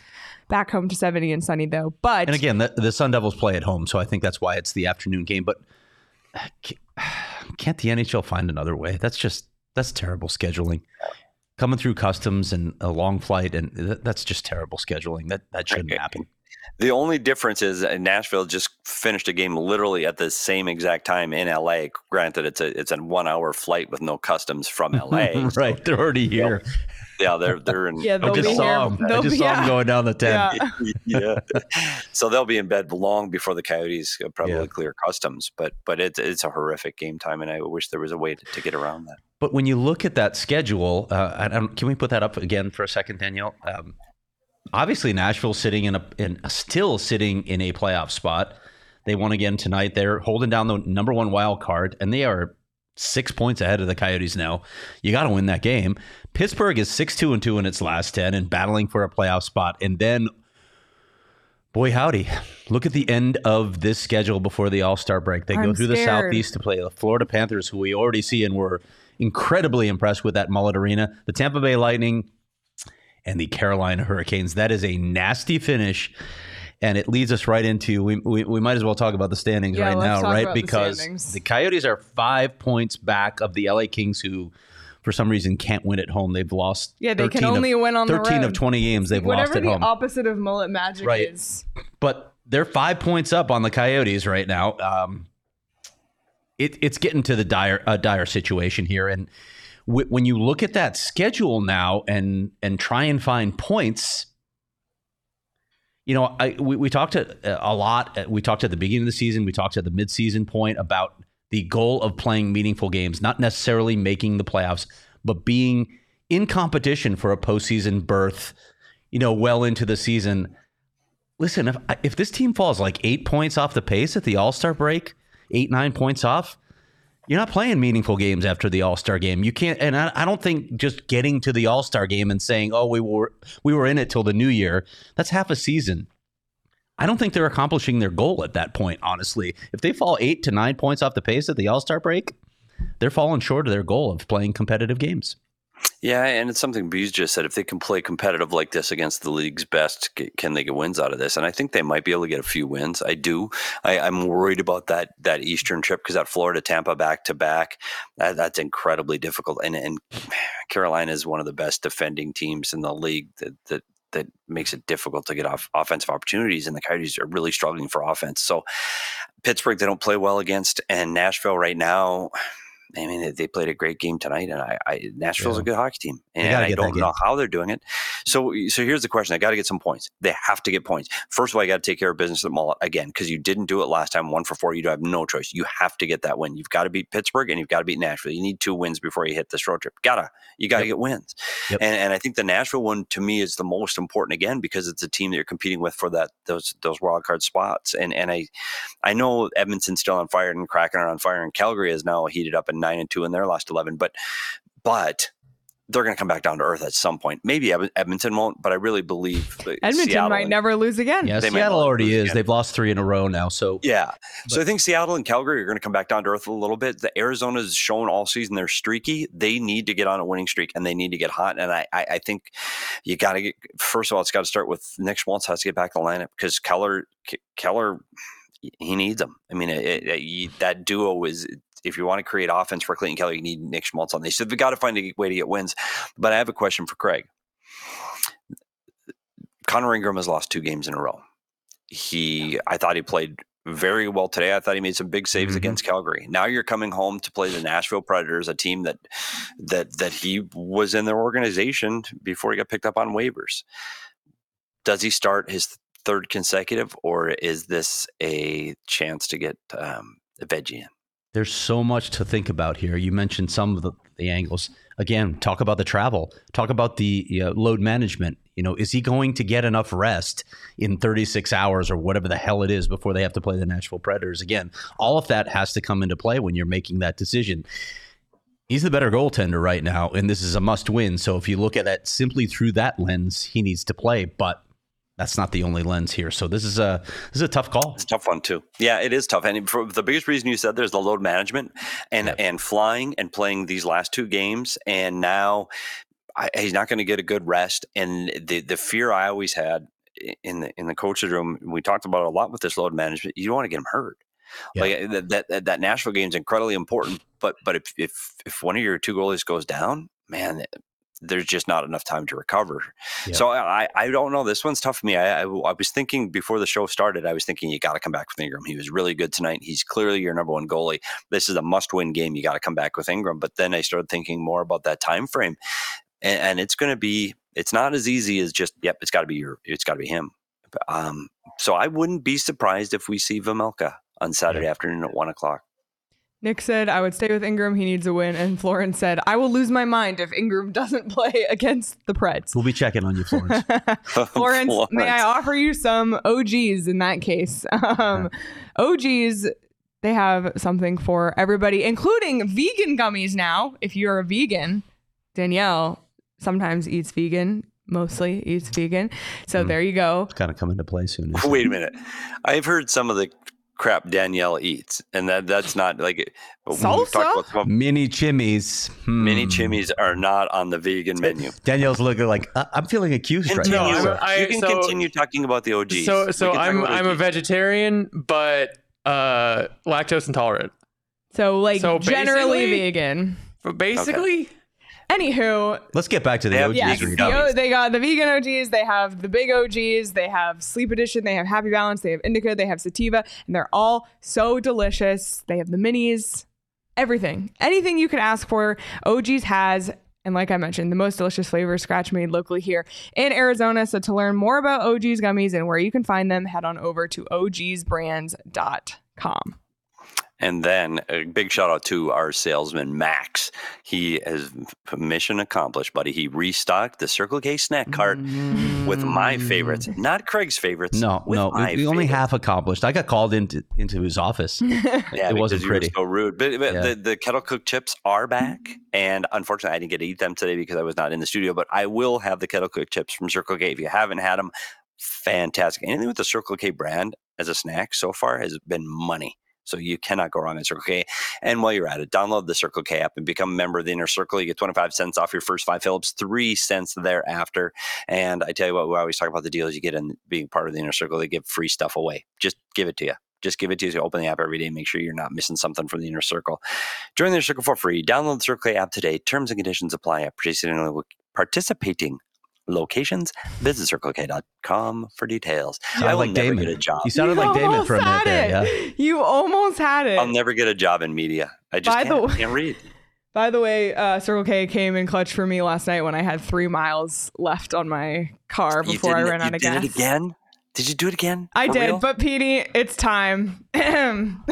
Back home to 70 and sunny though. But and again, the, the Sun Devils play at home, so I think that's why it's the afternoon game. But uh, can't the NHL find another way? That's just that's terrible scheduling. Coming through customs and a long flight, and th- that's just terrible scheduling. That that shouldn't happen. The only difference is Nashville just finished a game literally at the same exact time in LA. Granted, it's a it's a one hour flight with no customs from LA. so, right, they're already here. yeah, they're they're in yeah, I they'll just be saw here. him. I They'll just be, saw yeah. him going down the ten. Yeah. yeah. So they'll be in bed long before the Coyotes uh, probably Yeah. clear customs. But but it's it's a horrific game time, and I wish there was a way to, to get around that. But when you look at that schedule, uh, I don't, can we put that up again for a second, Danielle? Um, obviously, Nashville sitting in a in still sitting in a playoff spot. They won again tonight. They're holding down the number one wild card, and they are six points ahead of the Coyotes now. You got to win that game. Pittsburgh is six two and two in its last ten and battling for a playoff spot. And then, boy howdy, look at the end of this schedule before the All Star break. They go I'm through the. Southeast to play the Florida Panthers, who we already see and were incredibly impressed with that Mullet Arena. The Tampa Bay Lightning and the Carolina Hurricanes. That is a nasty finish. And it leads us right into we, we, we might as well talk about the standings Yeah, right now, right? the Because standings. the Coyotes are five points back of the LA Kings, who for some reason can't win at home. They've lost. Yeah, they can 13 of- only win on the 13 of 20 games they've Whatever lost at the home. opposite of mullet magic Right. is. but they're five points up on the Coyotes right now. Um, it, it's getting to the dire dire situation here, and w- when you look at that schedule now and and try and find points, you know, I we, we talked a, a lot. uh, We talked at the beginning of the season. We talked at the midseason point about the goal of playing meaningful games, not necessarily making the playoffs, but being in competition for a postseason berth. You know, well into the season listen, if if this team falls like eight points off the pace at the All Star break, eight nine points off, you're not playing meaningful games after the All Star game. You can't, and I, I don't think just getting to the All Star game and saying, "Oh, we were we were in it till the new year," that's half a season. I don't think they're accomplishing their goal at that point. Honestly, if they fall eight to nine points off the pace at the All Star break, they're falling short of their goal of playing competitive games. Yeah, and it's something Bees just said. If they can play competitive like this against the league's best, can they get wins out of this? And I think they might be able to get a few wins. I do. I, am worried about that that Eastern trip because that Florida Tampa back to back, that's incredibly difficult. And and Carolina is one of the best defending teams in the league. That that that makes it difficult to get off offensive opportunities, and the Coyotes are really struggling for offense. So Pittsburgh, they don't play well against, and Nashville right now I mean, they played a great game tonight, and I, I Nashville's yeah. a good hockey team, and I don't know how they're doing it. So, so here's the question: I got to get some points. They have to get points. First of all, I got to take care of business at the Mullet again because you didn't do it last time. One for four, you have no choice. You have to get that win. You've got to beat Pittsburgh and you've got to beat Nashville. You need two wins before you hit this road trip. Gotta, you got to yep. get wins. Yep. And, and I think the Nashville one to me is the most important again because it's a team that you're competing with for that those those wild card spots. And and I, I know Edmonton's still on fire and Kraken are on fire, and Calgary is now heated up at nine and two in their last lost 11, but, but they're going to come back down to earth at some point. Maybe Edmonton won't, but I really believe Edmonton Seattle might and, never lose again. Yeah, they Seattle already is. Again. They've lost three in a row now. So yeah, but, so I think Seattle and Calgary are going to come back down to earth a little bit. The Arizona's shown all season they're streaky. They need to get on a winning streak and they need to get hot. And I, I, I think you got to get first of all, it's got to start with Nick Schmaltz has to get back in the lineup because Keller, Keller he needs them. I mean, it, it, that duo is if you want to create offense for Clayton Keller, you need Nick Schmaltz on. They said we got to find a way to get wins. But I have a question for Craig. Connor Ingram has lost two games in a row. He, I thought he played very well today. I thought he made some big saves mm-hmm. against Calgary. Now you're coming home to play the Nashville Predators, a team that that that he was in their organization before he got picked up on waivers. Does he start his third consecutive, or is this a chance to get um, a veggie in? There's so much to think about here. You mentioned some of the, the angles. Again, talk about the travel. Talk about the load management. You know, is he going to get enough rest in 36 hours or whatever the hell it is before they have to play the Nashville Predators again? All of that has to come into play when you're making that decision. He's the better goaltender right now, and this is a must win. So if you look at it simply through that lens, he needs to play. But that's not the only lens here. So this is a this is a tough call. It's a tough one too. Yeah, it is tough. And for the biggest reason you said there's the load management and yeah. and flying and playing these last two games, and now I, he's not going to get a good rest. And the the fear I always had in the in the coach's room, we talked about a lot with this load management. You don't want to get him hurt. Yeah. Like that, that that Nashville game is incredibly important, but but if if if one of your two goalies goes down, man, there's just not enough time to recover. So I, I don't know. This one's tough for me. I, I, I was thinking before the show started, I was thinking you got to come back with Ingram. He was really good tonight. He's clearly your number one goalie. This is a must win game. You got to come back with Ingram. But then I started thinking more about that time frame, and, and it's going to be. It's not as easy as just yep. It's got to be your. It's got to be him. Um, so I wouldn't be surprised if we see Vejmelka on Saturday afternoon at one o'clock. Nick said, I would stay with Ingram. He needs a win. And Florence said, I will lose my mind if Ingram doesn't play against the Preds. We'll be checking on you, Florence. Florence, Florence, may I offer you some OGs in that case? Um, OGs, they have something for everybody, including vegan gummies now. If you're a vegan, Danielle sometimes eats vegan mostly eats vegan. So mm. there you go. It's kind of come into play soon. Wait a minute. I've heard some of the crap Danielle eats, and that that's not like salsa. Mini chimneys. Hmm. Mini chimneys are not on the vegan menu. Danielle's looking like I'm feeling accused continue, right now. I, you can so, continue talking about the OGs. So so I'm I'm a vegetarian, but uh, lactose intolerant. So like so generally vegan. But basically. Okay. Anywho, let's get back to the OGs. Yes, the, they got the vegan OGs. They have the big OGs. They have Sleep Edition. They have Happy Balance. They have Indica. They have Sativa, and they're all so delicious. They have the minis, everything, anything you could ask for. OGs has. And like I mentioned, the most delicious flavor scratch made locally here in Arizona. So to learn more about OG's gummies and where you can find them, head on over to ogsbrands.com. And then a big shout out to our salesman, Max. He has mission accomplished, buddy. He restocked the Circle K snack cart mm. with my favorites, mm. not Craig's favorites. No, no, we only half accomplished. I got called into into his office. yeah, it wasn't pretty. so rude. But, but yeah. the, the kettle cooked chips are back. And unfortunately, I didn't get to eat them today because I was not in the studio. But I will have the kettle cooked chips from Circle K. If you haven't had them, fantastic. Anything with the Circle K brand as a snack so far has been money. So you cannot go wrong at Circle K. And while you're at it, download the Circle K app and become a member of the Inner Circle. You get 25 cents off your first five Phillips, three cents thereafter. And I tell you what, we always talk about the deals you get in being part of the Inner Circle. They give free stuff away. Just give it to you. Just give it to you. So open the app every day. Make sure you're not missing something from the Inner Circle. Join the Inner Circle for free. Download the Circle K app today. Terms and conditions apply at participating locations. Visit circlek.com for details. Sounded I will like never Damon. get a job. You sounded You like Damon for a minute almost there. had Yeah. it. You almost had it. I'll never get a job in media. I just By can't, way- can't read. By the way, uh, Circle K came in clutch for me last night when I had three miles left on my car before I ran out of gas. did gas. it again? Did you do it again? I For did, real? but Petey, it's time.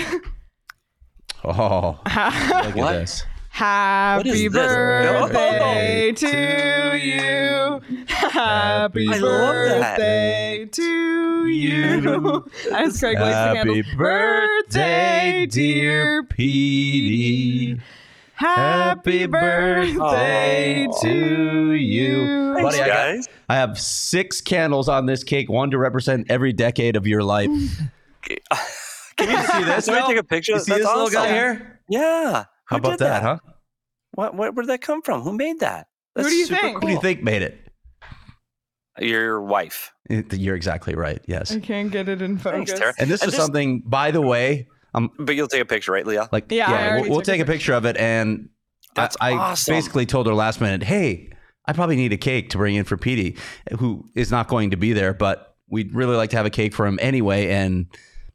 Oh, look at this. Happy is this? birthday oh. to you. Happy I love that. birthday to you. As Craig likes to Happy birthday, dear Petey. Happy birthday Aw. to you. Thanks, Buddy, I got- guys. I have six candles on this cake, one to represent every decade of your life. Can you see this, Can I take a picture? You see That's this little guy awesome. here? Yeah. How about did that, huh? What, what, where did that come from? Who made that? Who do you super think? Who do you think made it? Your wife. It- You're exactly right. Yes. I can't get it in Thanks, focus. Tara. And this And is this- something, by the way, um, But you'll take a picture, right, Leah? like Yeah, yeah, we'll, we'll took a take a picture of it. And I, That's I awesome. basically told her last minute, hey, I probably need a cake to bring in for Petey, who is not going to be there, but we'd really like to have a cake for him anyway, and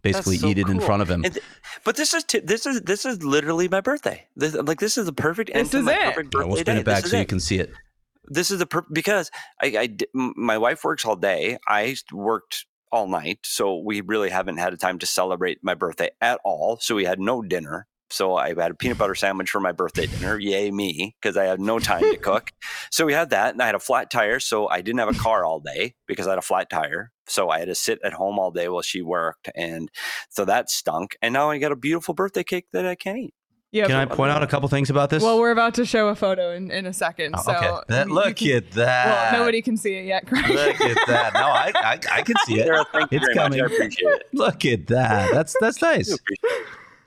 basically so eat it in front of him. Th- but this is t- this is this is literally my birthday. This, like this is the perfect end This to is my it. perfect Yeah, birthday we'll spin day. it back this is so you it. can see it. this is the per- because I, I d- m- my wife works all day. I worked all night, so we really haven't had a time to celebrate my birthday at all. So we had no dinner. So I had a peanut butter sandwich for my birthday dinner. Yay me, because I had no time to cook. So we had that, and I had a flat tire, so I didn't have a car all day because I had a flat tire. So I had to sit at home all day while she worked, and so that stunk. And now I got a beautiful birthday cake that I can't eat. Yeah, Can I point out a couple things about this? Well, we're about to show a photo in, in a second. Oh, So okay. That, you look can- at that. Well, nobody can see it yet, Craig. Look at that. No, I, I, I can see it. Sarah, thank you It's very coming. much. I appreciate it. Look at that. That's that's I nice.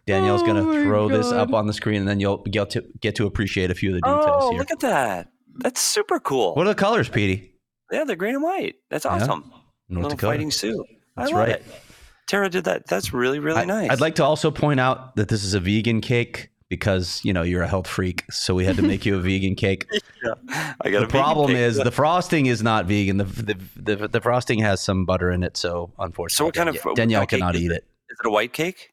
Do appreciate it. Danielle's Oh gonna my throw this up on the screen, and then you'll get to get to appreciate a few of the details Oh, here. look at that. That's super cool. What are the colors, Petey? Yeah, they're green and white. That's Yeah. awesome. North Little Dakota. fighting suit. That's I love right. it. Tara did that. That's really, really I, nice. I'd like to also point out that this is a vegan cake because you know you're a health freak, so we had to make you a vegan cake. yeah, I got the problem is the frosting is not vegan. The, the the the frosting has some butter in it, so unfortunately, So what kind of- Danielle- what Danielle kind of cake cannot eat it? it. is it a white cake?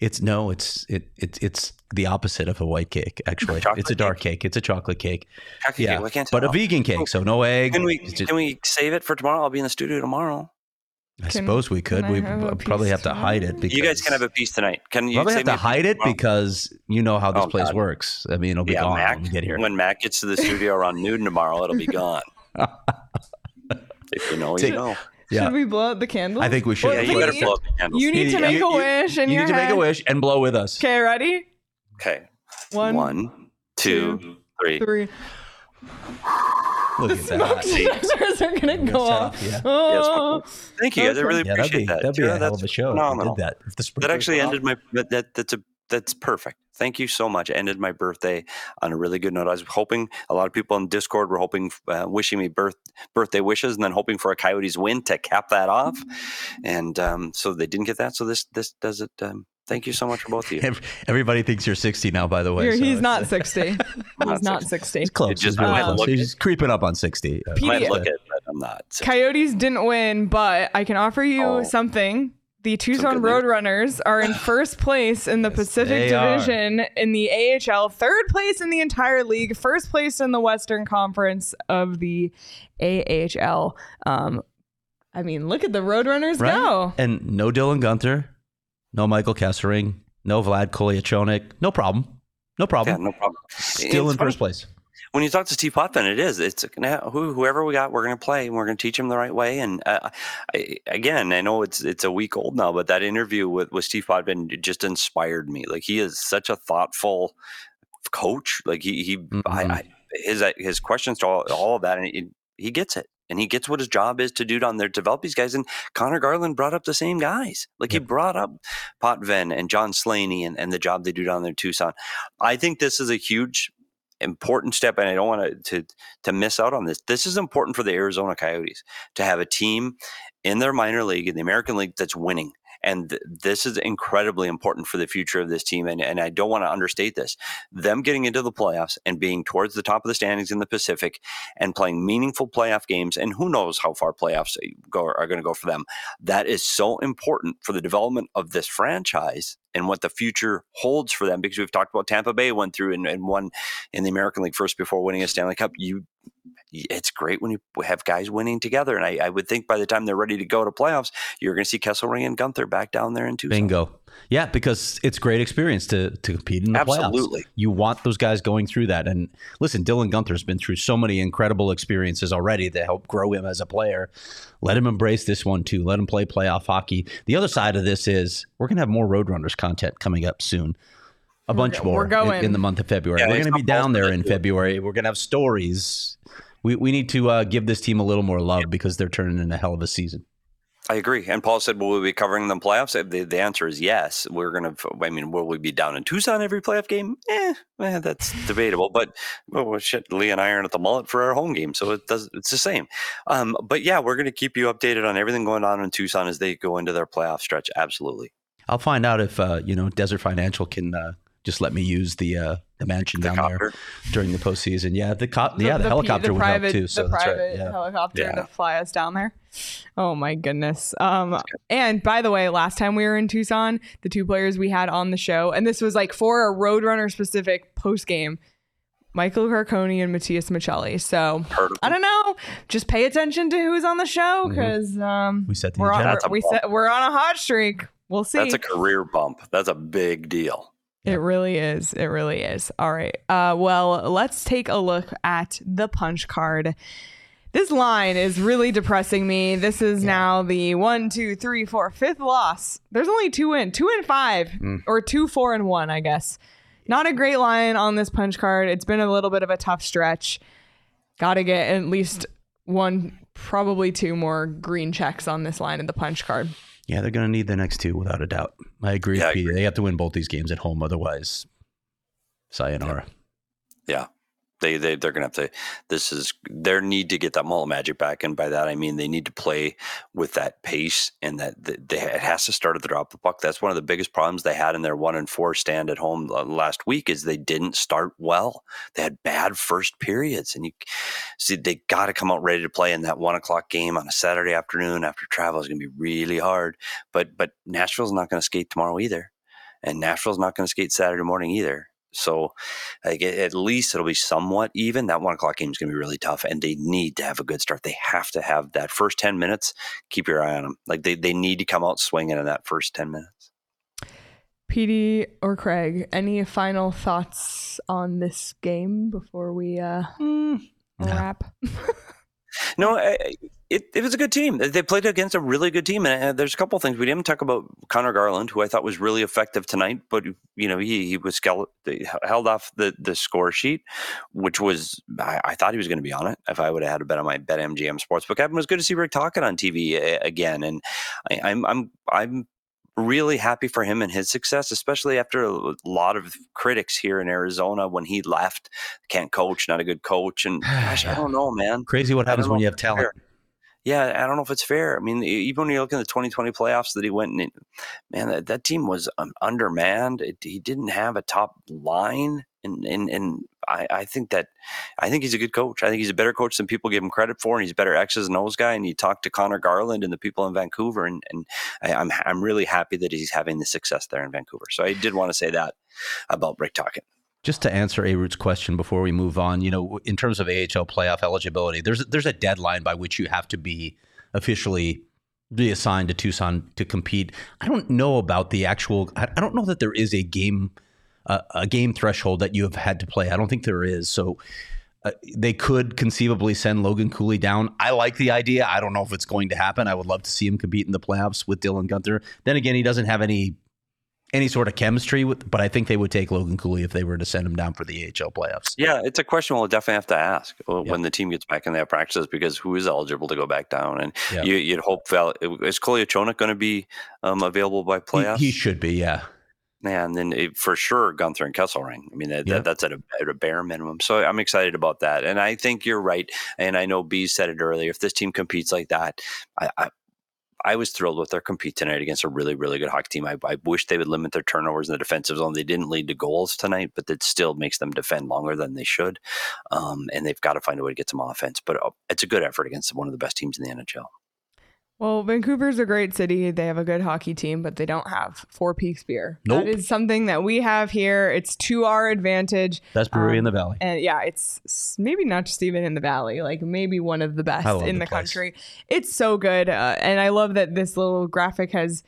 It's no, it's it, it it's the opposite of a white cake. Actually, Chocolate it's a dark cake. It's a chocolate cake. Chocolate Yeah, cake. Why can't but a vegan cake, so no egg. Can we just- can we save it for tomorrow? I'll be in the studio tomorrow. I Can- suppose we could. We have probably have to tomorrow? hide it. Because You guys can have a piece tonight. Can you probably have to hide it tomorrow? because you know how this Oh, place God. works. I mean, it'll be yeah, gone Mac. when we get here. When Mac gets to the studio around noon tomorrow, it'll be gone. if you know, you Take- know. yeah, Should we blow out the candles? I think we should. Yeah, you Petey, better blow up the candles. You need to make a wish in you your need to make a wish and blow with us. Okay, ready? Okay. One, One, two, three. three. Look at Smoke that. detectors are gonna go set off. up, yeah. Oh. Thank you guys. I really Yeah, that'd appreciate be that. that'd be a Tara, hell that's of a show. If phenomenal. we did that. If the That actually went ended my that, that that's a that's perfect. Thank you so much. It ended my birthday on a really good note. I was hoping a lot of people in Discord were hoping, uh, wishing me birth birthday wishes, and then hoping for a Coyotes win to cap that off. And um, so they didn't get that. So this this does it. Um, thank you so much for both of you. Everybody thinks you're 60 now, by the way. You're- so he's not 60. he's not not 60. 60. He's close. It just he's really might close. He's creeping up on 60. Uh, I might look at, it, but I'm not. So- Coyotes didn't win, but I can offer you Oh. something. The Tucson. Roadrunners are in first place in the Pacific they are. Division in the AHL, third place in the entire league, first place in the Western Conference of the AHL. Um, I mean, look at the Roadrunners right? go. And no Dylan Guenther, no Michael Kesselring, no Vlad Kolyachonok. No problem. No yeah, problem. no problem. Still It's in funny. first place. When you talk to Steve Potvin, it is. It's now who, whoever we got, we're going to play, and we're going to teach him the right way. And uh, I, again, I know it's it's a week old now, but that interview with, with Steve Potvin just inspired me. Like he is such a thoughtful coach. Like he he I, Mhm. I, his his questions to all, all of that, and he, he gets it. and he gets what his job is to do down there, to develop these guys. And Conor Garland brought up the same guys. Like he brought up Potvin and John Slaney and, and the job they do down there in Tucson. I think this is a huge important step and I don't want to, to miss out on this. This is important for the Arizona Coyotes to have a team in their minor league in the American League that's winning. And th- this is incredibly important for the future of this team. And, and I don't want to understate this. Them getting into the playoffs and being towards the top of the standings in the Pacific and playing meaningful playoff games, and who knows how far playoffs eh, go, are going to go for them. That is so important for the development of this franchise and what the future holds for them. Because we've talked about Tampa Bay went through and, and won in the American League first before winning a Stanley Cup. You it's great when you have guys winning together. And I, I would think by the time they're ready to go to playoffs, you're going to see Kesselring and Guenther back down there in Tucson. Bingo. Yeah, because it's great experience to to compete in the playoffs. Absolutely. playoffs. You want those guys going through that. And listen, Dylan Guenther's been through so many incredible experiences already that help grow him as a player. Let him embrace this one too. Let him play playoff hockey. The other side of this is we're gonna have more Roadrunners content coming up soon. A bunch go- more we're in- going. In, the month of February. Yeah, we're going to be down there in to do it. February. We're going to have stories. We, we need to uh, give this team a little more love because they're turning in a hell of a season. I agree. And Paul said, "Will we be covering them playoffs?" The, the answer is yes. We're going to. I mean, will we be down in Tucson every playoff game? Eh, eh, that's debatable. But well, well, shit, Lee and I aren't at the mullet for our home game, so it does. It's the same. Um, but yeah, we're going to keep you updated on everything going on in Tucson as they go into their playoff stretch. Absolutely. I'll find out if uh, you know Desert Financial can uh, just let me use the uh, the mansion The down copter. there during the postseason. Yeah, the cop, yeah, the, P- helicopter would private, help too. So the that's private right. Yeah. helicopter Yeah. to fly us down there. Oh my goodness. Um, and by the way, last time we were in Tucson, the two players we had on the show, and this was like for a Roadrunner specific post game, Michael Carcone and Matias Maccelli. So I don't know. Just pay attention to who's on the show because um, We set the we're on, a we set, we're on a hot streak. We'll see. That's a career bump. That's a big deal. It really is. It really is. All right. Uh, well, let's take a look at the punch card. This line is really depressing me. This is now the one, two, three, four, fifth loss. There's only two in, two and five, Mm. or two, four, and one, I guess. Not a great line on this punch card. It's been a little bit of a tough stretch. Got to get at least one, probably two more green checks on this line in the punch card. Yeah, they're going to need the next two without a doubt. I agree Yeah, with Pete. They have to win both these games at home, otherwise, sayonara. They they they're gonna have to. This is their need to get that mullet magic back, and by that I mean they need to play with that pace, and that that they, it has to start at the drop of the puck. That's one of the biggest problems they had in their one and four stand at home last week is they didn't start well. They had bad first periods, and you see they got to come out ready to play in that one o'clock game on a Saturday afternoon after travel is to be really hard. But but Nashville's not to skate tomorrow either, and Nashville's not to skate Saturday morning either. So, like, at at least it'll be somewhat even. That one o'clock game is going to be really tough, and they need to have a good start. They have to have that first ten minutes. Keep your eye on them. Like they, they need to come out swinging in that first ten minutes. PD or Craig, any final thoughts on this game before we uh, no. wrap? No, I- it, it was a good team. They played against a really good team, and uh, there's a couple things we didn't talk about. Conor Garland, who I thought was really effective tonight, but you know he he was held off the the score sheet, which was I, I thought he was going to be on it if I would have had a bet on my BetMGM Sportsbook app. It was good to see Rick talking on TV uh, again, and I, I'm I'm I'm really happy for him and his success, especially after a lot of critics here in Arizona when he left. Can't coach, not a good coach, and gosh, I don't know, man. Crazy what happens when you have talent. fair. Yeah, I don't know if it's fair. I mean, even when you look at the 2020 playoffs that he went in, man, that, that team was um, undermanned. It, he didn't have a top line, and and and I, I think that I think he's a good coach. I think he's a better coach than people give him credit for, and he's a better X's and O's guy. And you talk to Conor Garland and the people in Vancouver, and and I, I'm I'm really happy that he's having the success there in Vancouver. So I did want to say that about Rick Tocchet. Just to answer A Root's question before we move on, you know, in terms of AHL playoff eligibility, there's there's a deadline by which you have to be officially reassigned to Tucson to compete. I don't know about the actual. I don't know that there is a game a game threshold that you have had to play. I don't think there is. So. Uh, they could conceivably send Logan Cooley down. I like the idea. I don't know if it's going to happen. I would love to see him compete in the playoffs with Dylan Guenther. Then again, he doesn't have any any sort of chemistry with, but I think they would take Logan Cooley if they were to send him down for the AHL playoffs. Yeah, it's a question we'll definitely have to ask uh, Yeah. when the team gets back they have practices because who is eligible to go back down? And Yeah. you, you'd hope Val is Kolyachonok going to be um, available by He, playoffs? he should be, yeah. Yeah, and then it, for sure Guenther and Kesselring. I mean, that, Yeah. that, that's at a, at a bare minimum. So I'm excited about that. And I think you're right. And I know B said it earlier. If this team competes like that, I, I I was thrilled with their compete tonight against a really, really good hockey team. I, I wish they would limit their turnovers in the defensive zone. They didn't lead to goals tonight, but that still makes them defend longer than they should. Um, and they've got to find a way to get some offense. But uh, it's a good effort against one of the best teams in the NHL. Well, Vancouver's a great city. They have a good hockey team, but they don't have Four Peaks beer. Nope. That is something that we have here. It's to our advantage. Best brewery Um, in the valley. And yeah, it's maybe not just even in the valley, like maybe one of the best in the the, country. It's so good. Uh, and I love that this little graphic has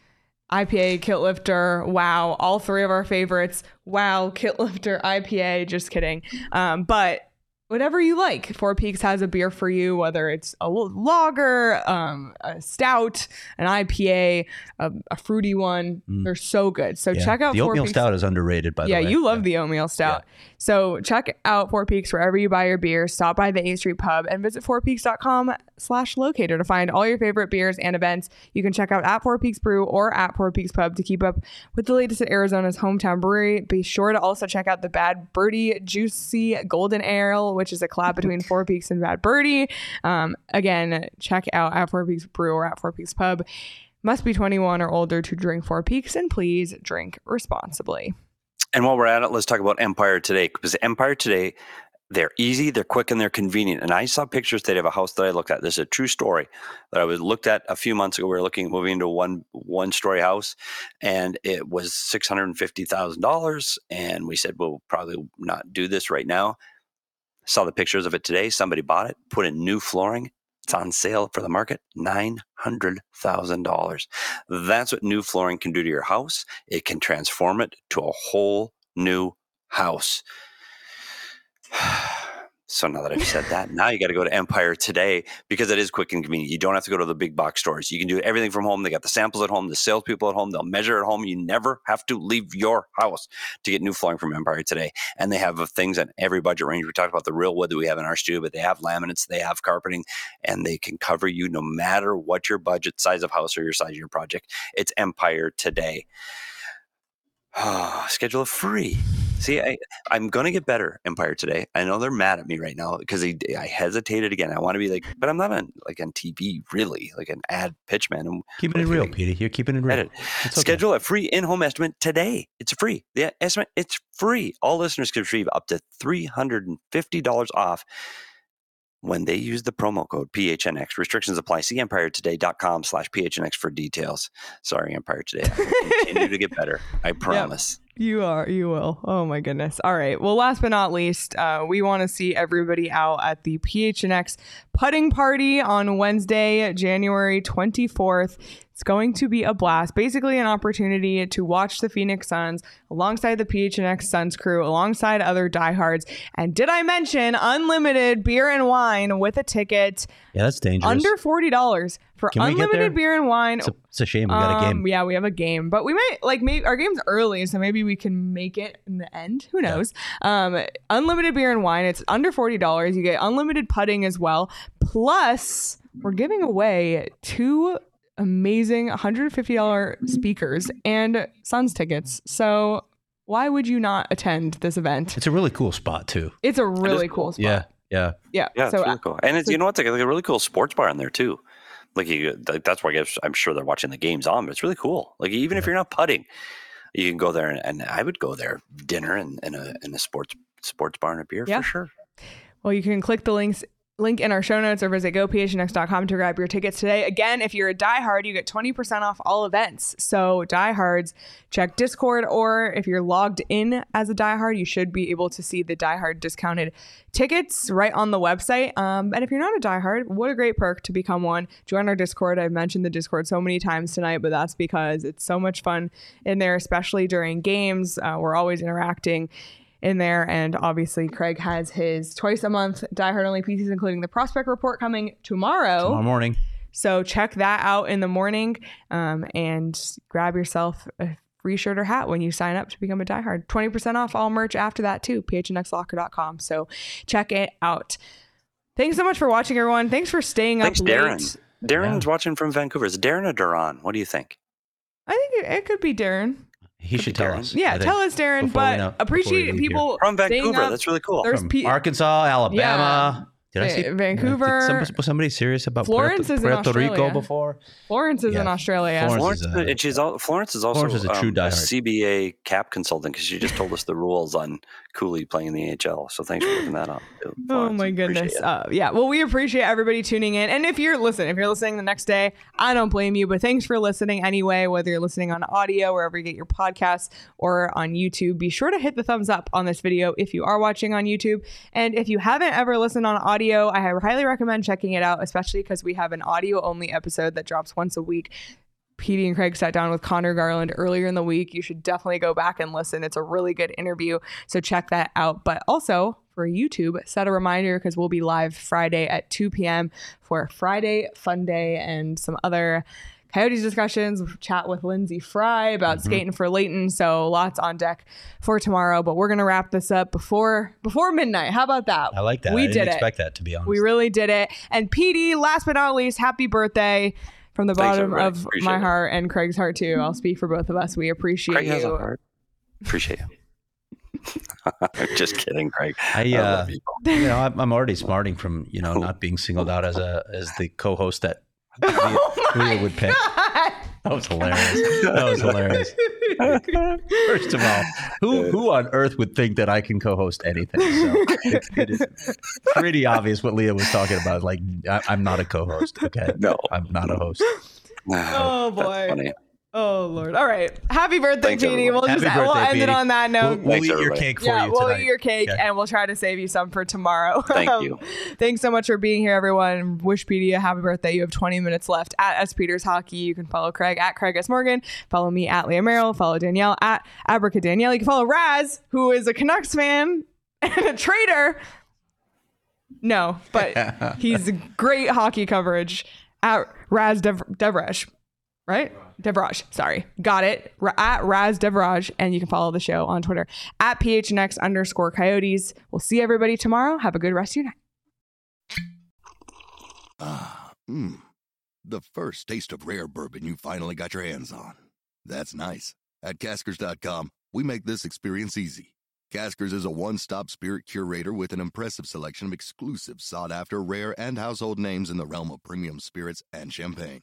IPA, Kilt Lifter, wow, all three of our favorites. Wow, Kilt Lifter, IPA, just kidding. Um, but whatever you like, Four Peaks has a beer for you, whether it's a lager, um, a stout, an IPA, a, a fruity one. Mm. They're so good. So Yeah. check out the Four oatmeal Peaks stout is underrated by the yeah, way. Yeah, you love the oatmeal stout. So check out Four Peaks wherever you buy your beer. Stop by the A Street Pub and visit fourpeaks.com slash locator to find all your favorite beers and events. You can check out at Four Peaks Brew or at Four Peaks Pub to keep up with the latest at Arizona's hometown brewery. Be sure to also check out the Bad Birdie Juicy Golden Ale, which is a collab between Four Peaks and Bad Birdie. Um, again, check out at Four Peaks Brew or at Four Peaks Pub. Must be 21 or older to drink Four Peaks and please drink responsibly. And while we're at it, let's talk about Empire today because Empire today, they're easy, they're quick, and they're convenient. And I saw pictures today of a house that I looked at. This is a true story that I was looked at a few months ago. We were looking at moving into a one one story house, and it was six hundred and fifty thousand dollars. And we said, we'll probably not do this right now. Saw the pictures of it today. Somebody bought it, put in new flooring. It's on sale for the market, nine hundred thousand dollars. That's what new flooring can do to your house. It can transform it to a whole new house. So now that I've said that, now you got to go to Empire today because it is quick and convenient. You don't have to go to the big box stores. You can do everything from home. They got the samples at home, the salespeople at home. They'll measure at home. You never have to leave your house to get new flooring from Empire today. And they have uh, things on every budget range. We talked about the real wood that we have in our studio, but they have laminates, they have carpeting, and they can cover you no matter what your budget, size of house, or your size of your project. It's Empire today. schedule a free. See, I, I'm going to get better, Empire today. I know they're mad at me right now because I, I hesitated again. I want to be like, but I'm not on like on TV really, like an ad pitchman. And Keeping it real, Petey. You're keeping it real. edit. Okay. Schedule a free in-home estimate today. It's free. The estimate, it's free. All listeners can receive up to $350 off when they use the promo code PHNX. Restrictions apply. See empiretoday.com slash PHNX for details. Sorry, Empire Today. I continue to get better. I promise. You are. You will. Oh my goodness. All right. Well, last but not least, uh, we want to see everybody out at the PHNX putting party on Wednesday, January 24th. It's going to be a blast. Basically, an opportunity to watch the Phoenix Suns alongside the PHNX Suns crew, alongside other diehards. And did I mention unlimited beer and wine with a ticket Yeah, that's dangerous. under $40 for Can we get there? unlimited beer and wine? it's, a, it's a shame we got a Um, game. Yeah, we have a game, but we might like maybe our game's early, so maybe we can make it in the end. Who knows? Um, unlimited beer and wine. It's under forty dollars. You get unlimited putting as well. Plus, we're giving away two amazing $150 speakers and Suns tickets. So why would you not attend this event? It's a really cool spot too. It's a really cool. cool spot. Yeah, yeah. Yeah. Yeah, it's so really cool. And it's, you know what? It's like a really cool sports bar in there too. Like you, like, that's why I guess I'm sure they're watching the games on. But it's really cool. Like even if you're not putting, you can go there and, and I would go there dinner and in a in a sports sports bar and a beer Yeah. for sure. Well, you can click the links link in our show notes or visit gophnx.com to grab your tickets today. Again, if you're a diehard, you get 20% off all events. So diehards, check Discord, or if you're logged in as a diehard, you should be able to see the diehard discounted tickets right on the website. Um, and if you're not a diehard, what a great perk to become one. Join our Discord. I've mentioned the Discord so many times tonight, but that's because it's so much fun in there, especially during games. Uh, we're always interacting in there. And obviously, Craig has his twice a month Die Hard only pieces, including the prospect report coming tomorrow. Tomorrow morning. So check that out in the morning um, and grab yourself a free shirt or hat when you sign up to become a diehard. 20% off all merch after that too, phnxlocker.com. So check it out. Thanks so much for watching, everyone. Thanks for staying Thanks, up late. Darren. Darren's watching from Vancouver. Is Darren or Duran? What do you think? I think it, it could be Darren. He should tell Darren. us. Yeah, think. tell us, Darren. before we But know- before we appreciate leave people From staying Vancouver. up. That's really cool. There's From pe- Arkansas, Alabama. Did I Va- see Vancouver. Did some- was somebody serious about Florence Puerto, is in Puerto Rico Australia. before? Florence is in Australia. Florence Florence, is a- and she's all, Florence is also Florence is a true um, diehard. CBA cap consultant because she just told us the rules on Cooley playing in the AHL. So thanks for looking that up. too, Oh my goodness. Uh, yeah. Well, we appreciate everybody tuning in. And if you're listen, if you're listening the next day, I don't blame you. But thanks for listening anyway. Whether you're listening on audio, wherever you get your podcasts, or on YouTube, be sure to hit the thumbs up on this video if you are watching on YouTube. And if you haven't ever listened on audio, I highly recommend checking it out, especially because we have an audio only episode that drops once a week. Petey and Craig sat down with Conor Garland earlier in the week. You should definitely go back and listen. It's a really good interview. So check that out. But also for YouTube, set a reminder because we'll be live Friday at 2 p.m. for Friday Fun Day and some other Coyotes discussions, chat with Lindsay Fry about skating for Leighton. So lots on deck for tomorrow. But we're gonna wrap this up before before midnight. How about that? I like that. We I did didn't it. expect that to be honest. We really did it. And PD, last but not least, happy birthday from the Thanks, bottom everybody. of Appreciate my it. heart and Craig's heart too. I'll speak for both of us. We appreciate Craig has a you. heart. Appreciate you. just kidding, Craig. I, I uh, love you. you know, I'm, I'm already smarting from you know not being singled out as a as the co-host that Oh my Leah would pick. God. That was hilarious. That was hilarious. First of all, who who on earth would think that I can co-host anything? So it, it is pretty obvious what Leah was talking about. Like I, I'm not a co-host. Okay, No. I'm not a host. Oh, That's boy. Funny. Oh Lord! All right, happy birthday, Thanks, Petey. everyone. We'll just Happy we'll birthday, end it on that We'll, note. we'll Thanks, eat your cake for yeah, you we'll eat your cake Okay. and we'll try to save you some for tomorrow. Thank um, you. Thanks so much for being here, everyone. Wish Petey a happy birthday. You have 20 minutes left at S Peters Hockey. You can follow Craig at Craig S Morgan. Follow me at Leah Merrill. Follow Danielle at Abraca Danielle. You can follow Raz, who is a Canucks fan and a trader. No, but he's great hockey coverage at Raz Dev- Devraj, right? Devraj, sorry. Got it. Ra- At Raz Devraj. And you can follow the show on Twitter at PHNX underscore coyotes. We'll see everybody tomorrow. Have a good rest of your night. Ah, mmm. The first taste of rare bourbon you finally got your hands on. That's nice. At Caskers.com, we make this experience easy. Caskers is a one stop spirit curator with an impressive selection of exclusive, sought after, rare, and household names in the realm of premium spirits and champagne.